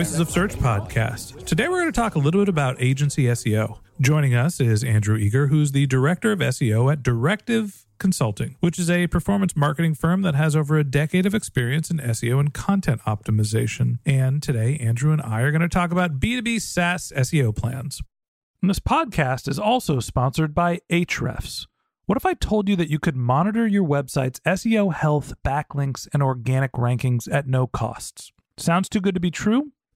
Voices of Search podcast. Today we're going to talk a little bit about agency SEO. Joining us is Andrew Eagar, who's the director of SEO at Directive Consulting, which is a performance marketing firm that has over a decade of experience in SEO and content optimization. And today, Andrew and I are going to talk about B2B SaaS SEO plans. And this podcast is also sponsored by Ahrefs. What if I told you that you could monitor your website's SEO health, backlinks, and organic rankings at no costs? Sounds too good to be true?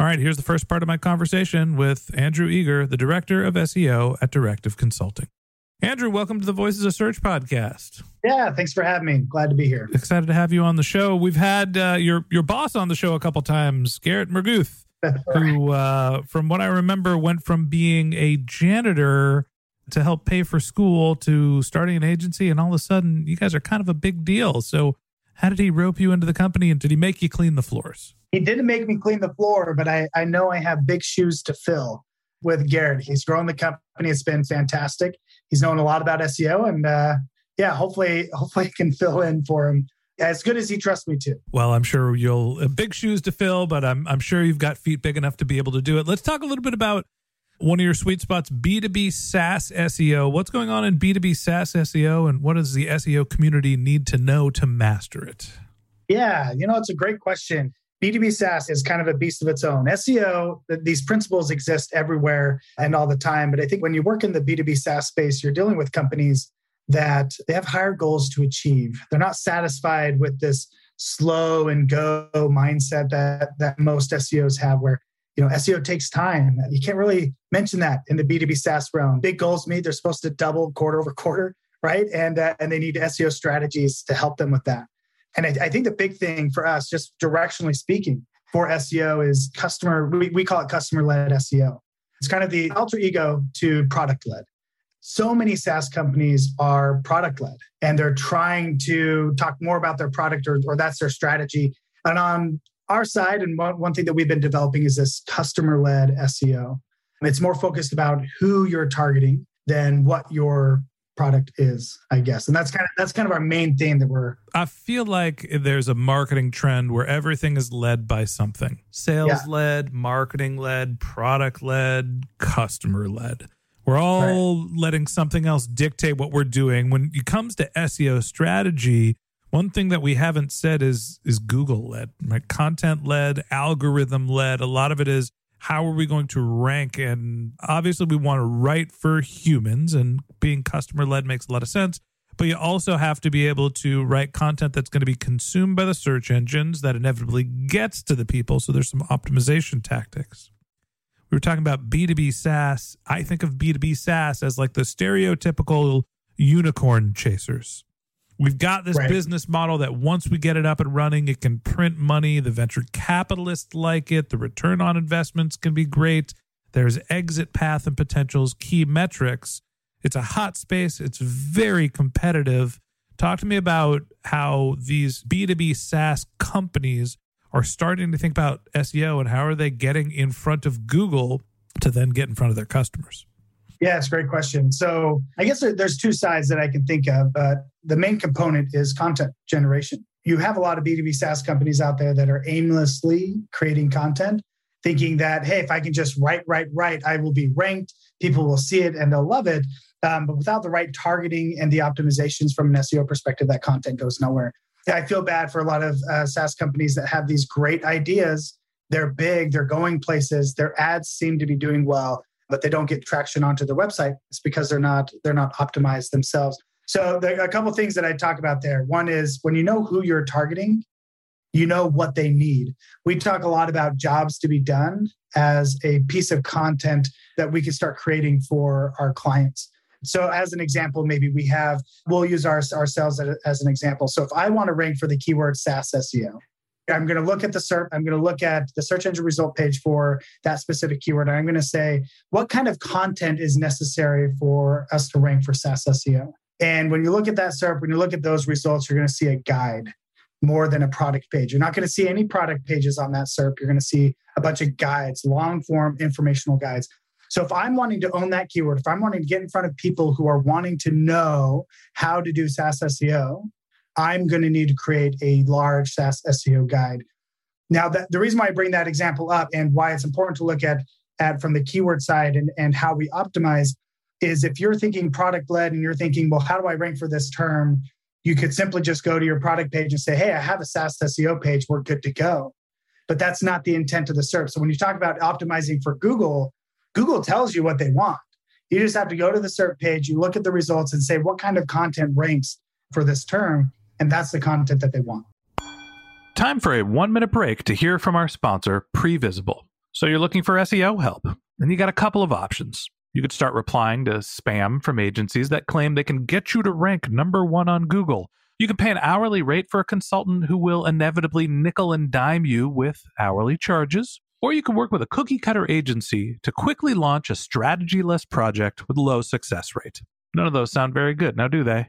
All right, here's the first part of my conversation with Andrew Eagar, the director of SEO at Directive Consulting. Andrew, welcome to the Voices of Search podcast. Yeah, thanks for having me. Glad to be here. Excited to have you on the show. We've had uh, your your boss on the show a couple times, Garrett Mehrguth, who, uh, from what I remember, went from being a janitor to help pay for school to starting an agency, and all of a sudden, you guys are kind of a big deal. So, how did he rope you into the company, and did he make you clean the floors? He didn't make me clean the floor, but I, I know I have big shoes to fill with Garrett. He's grown the company. It's been fantastic. He's known a lot about SEO, and uh, yeah, hopefully, hopefully, I can fill in for him as good as he trusts me to. Well, I'm sure you'll uh, big shoes to fill, but I'm I'm sure you've got feet big enough to be able to do it. Let's talk a little bit about one of your sweet spots, B2B SaaS SEO. What's going on in B2B SaaS SEO, and what does the SEO community need to know to master it? Yeah, you know, it's a great question. B2B SaaS is kind of a beast of its own. SEO, these principles exist everywhere and all the time. But I think when you work in the B2B SaaS space, you're dealing with companies that they have higher goals to achieve. They're not satisfied with this slow and go mindset that, that most SEOs have, where you know SEO takes time. You can't really mention that in the B2B SaaS realm. Big goals meet they're supposed to double quarter over quarter, right? And uh, and they need SEO strategies to help them with that. And I, I, think the big thing for us, just directionally speaking, for SEO is customer, we, we call it customer led SEO. It's kind of the alter ego to product led. So many SaaS companies are product led and they're trying to talk more about their product or, or that's their strategy. And on our side, and one, one thing that we've been developing is this customer led SEO. It's more focused about who you're targeting than what your product is, I guess. And that's kind of that's kind of our main thing that we're I feel like there's a marketing trend where everything is led by something. Sales Yeah. led, marketing led, product led, customer led. We're all right. letting something else dictate what we're doing. When it comes to SEO strategy, one thing that we haven't said is is Google led, right? Content led, algorithm led. A lot of it is how are we going to rank? And obviously, we want to write for humans, and being customer led makes a lot of sense. But you also have to be able to write content that's going to be consumed by the search engines that inevitably gets to the people. So there's some optimization tactics. We were talking about B2B SaaS. I think of B2B SaaS as like the stereotypical unicorn chasers. We've got this right. business model that once we get it up and running, it can print money. The venture capitalists like it. The return on investments can be great. There's exit path and potentials, key metrics. It's a hot space. It's very competitive. Talk to me about how these B2B SaaS companies are starting to think about SEO and how are they getting in front of Google to then get in front of their customers. Yeah, it's a great question. So I guess there's two sides that I can think of, but the main component is content generation. You have a lot of B2B SaaS companies out there that are aimlessly creating content, thinking that, hey, if I can just write, write, write, I will be ranked, people will see it and they'll love it. Um, but without the right targeting and the optimizations from an SEO perspective, that content goes nowhere. I feel bad for a lot of uh, SaaS companies that have these great ideas. They're big, they're going places, their ads seem to be doing well, but they don't get traction onto the website. It's because they're not they're not optimized themselves. So a couple things that I talk about there. One is when you know who you're targeting, you know what they need. We talk a lot about jobs to be done as a piece of content that we can start creating for our clients. So, as an example, maybe we have, we'll use our, ourselves as an example. So, if I want to rank for the keyword SaaS SEO, I'm going to look at the SERP. I'm going to look at the search engine result page for that specific keyword. I'm going to say, what kind of content is necessary for us to rank for SaaS SEO? And when you look at that SERP, when you look at those results, you're going to see a guide more than a product page. You're not going to see any product pages on that SERP. You're going to see a bunch of guides, long form informational guides. So if I'm wanting to own that keyword, if I'm wanting to get in front of people who are wanting to know how to do SaaS SEO, I'm going to need to create a large SaaS SEO guide. Now, that, the reason why I bring that example up and why it's important to look at, at from the keyword side and, and how we optimize is if you're thinking product led and you're thinking, well, how do I rank for this term? You could simply just go to your product page and say, hey, I have a SaaS SEO page, we're good to go. But that's not the intent of the SERP. So when you talk about optimizing for Google, Google tells you what they want. You just have to go to the SERP page, you look at the results and say, what kind of content ranks for this term? And that's the content that they want. Time for a one minute break to hear from our sponsor, Previsible. So you're looking for SEO help, and you got a couple of options. You could start replying to spam from agencies that claim they can get you to rank number one on Google. You can pay an hourly rate for a consultant who will inevitably nickel and dime you with hourly charges. Or you can work with a cookie cutter agency to quickly launch a strategy less project with low success rate. None of those sound very good, now do they?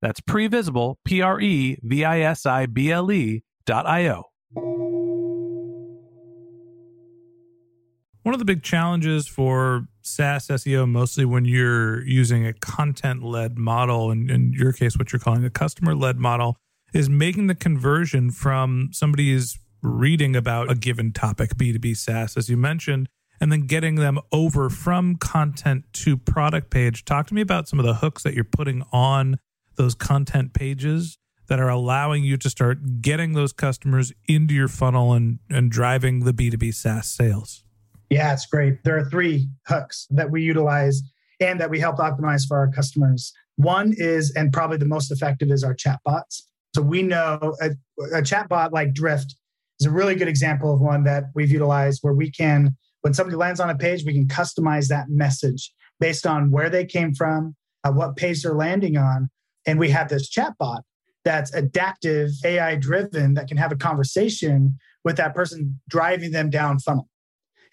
that's previsible, P R E V I S I B L E dot I O. One of the big challenges for SaaS SEO, mostly when you're using a content led model, and in your case, what you're calling a customer led model, is making the conversion from somebody's reading about a given topic, B2B SaaS, as you mentioned, and then getting them over from content to product page. Talk to me about some of the hooks that you're putting on those content pages that are allowing you to start getting those customers into your funnel and, and driving the B2B SaaS sales? Yeah, it's great. There are three hooks that we utilize and that we help optimize for our customers. One is, and probably the most effective, is our chatbots. So we know a, a chatbot like Drift is a really good example of one that we've utilized where we can, when somebody lands on a page, we can customize that message based on where they came from, uh, what page they're landing on. And we have this chatbot that's adaptive, AI driven, that can have a conversation with that person driving them down funnel.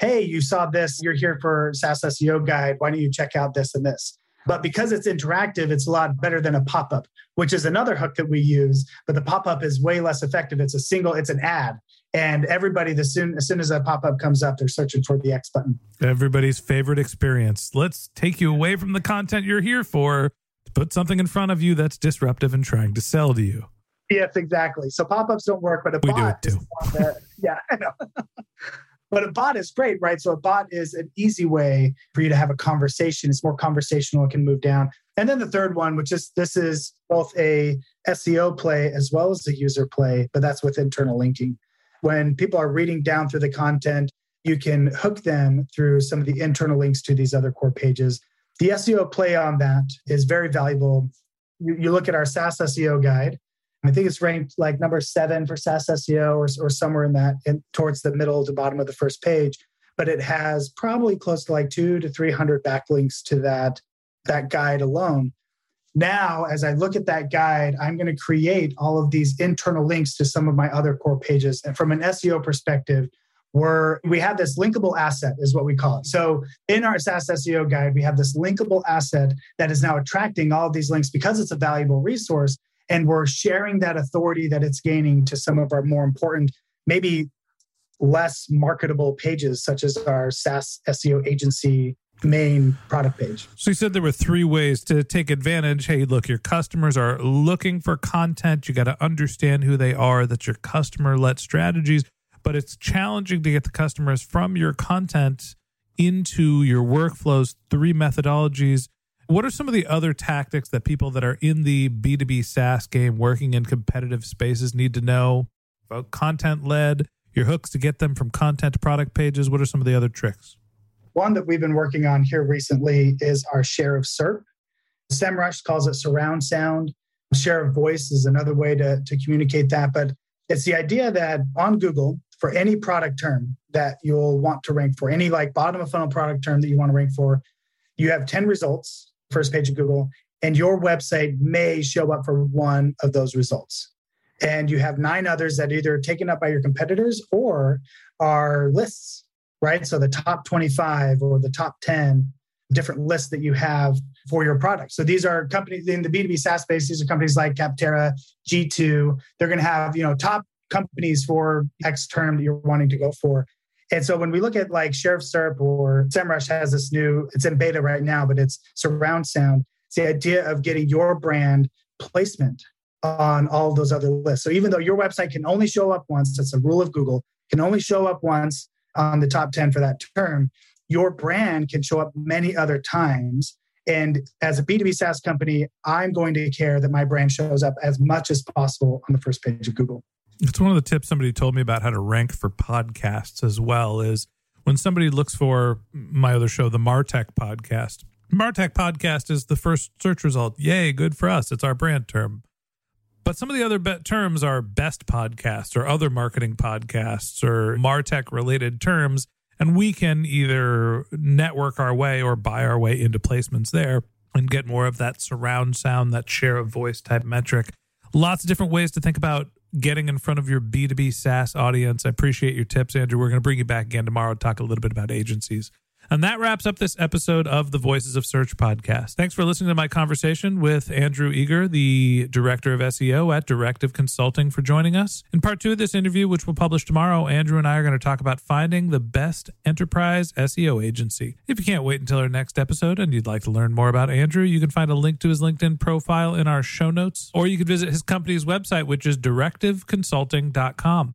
Hey, you saw this, you're here for SaaS SEO guide. Why don't you check out this and this? But because it's interactive, it's a lot better than a pop up, which is another hook that we use. But the pop up is way less effective. It's a single, it's an ad. And everybody, the soon, as soon as a pop up comes up, they're searching for the X button. Everybody's favorite experience. Let's take you away from the content you're here for put something in front of you that's disruptive and trying to sell to you. Yes, exactly. So pop ups don't work, but a we bot do it too. That, yeah, I know. but a bot is great, right? So a bot is an easy way for you to have a conversation. It's more conversational, it can move down. And then the third one, which is this is both a SEO play as well as a user play, but that's with internal linking. When people are reading down through the content, you can hook them through some of the internal links to these other core pages. The SEO play on that is very valuable. You, you look at our SaaS SEO guide, I think it's ranked like number seven for SaaS SEO or, or somewhere in that, in, towards the middle to bottom of the first page. But it has probably close to like two to 300 backlinks to that, that guide alone. Now, as I look at that guide, I'm going to create all of these internal links to some of my other core pages. And from an SEO perspective, we're, we have this linkable asset, is what we call it. So in our SaaS SEO guide, we have this linkable asset that is now attracting all of these links because it's a valuable resource and we're sharing that authority that it's gaining to some of our more important maybe less marketable pages such as our SaaS SEO agency main product page. So you said there were three ways to take advantage. Hey, look, your customers are looking for content. You got to understand who they are. That's your customer led strategies, but it's challenging to get the customers from your content into your workflows. Three methodologies what are some of the other tactics that people that are in the B2B SaaS game working in competitive spaces need to know about content led, your hooks to get them from content to product pages? What are some of the other tricks? One that we've been working on here recently is our share of SERP. SEMrush calls it surround sound. Share of voice is another way to, to communicate that. But it's the idea that on Google, for any product term that you'll want to rank for, any like bottom of funnel product term that you want to rank for, you have 10 results first page of Google, and your website may show up for one of those results. And you have nine others that either taken up by your competitors or are lists, right? So the top 25 or the top 10 different lists that you have for your product. So these are companies in the B2B SaaS space, these are companies like Capterra, G2. They're going to have, you know, top companies for X term that you're wanting to go for. And so when we look at like share of SERP or SEMrush has this new, it's in beta right now, but it's surround sound. It's the idea of getting your brand placement on all those other lists. So even though your website can only show up once, that's a rule of Google, can only show up once on the top 10 for that term, your brand can show up many other times. And as a B2B SaaS company, I'm going to care that my brand shows up as much as possible on the first page of Google. It's one of the tips somebody told me about how to rank for podcasts as well is when somebody looks for my other show, the Martech podcast. Martech podcast is the first search result. Yay, good for us. It's our brand term. But some of the other be- terms are best podcasts or other marketing podcasts or Martech related terms. And we can either network our way or buy our way into placements there and get more of that surround sound, that share of voice type metric. Lots of different ways to think about getting in front of your B2B SaaS audience. I appreciate your tips, Andrew. We're going to bring you back again tomorrow to talk a little bit about agencies. And that wraps up this episode of the Voices of Search podcast. Thanks for listening to my conversation with Andrew Eagar, the director of SEO at Directive Consulting, for joining us. In part two of this interview, which we'll publish tomorrow, Andrew and I are going to talk about finding the best enterprise SEO agency. If you can't wait until our next episode and you'd like to learn more about Andrew, you can find a link to his LinkedIn profile in our show notes, or you can visit his company's website, which is directiveconsulting.com.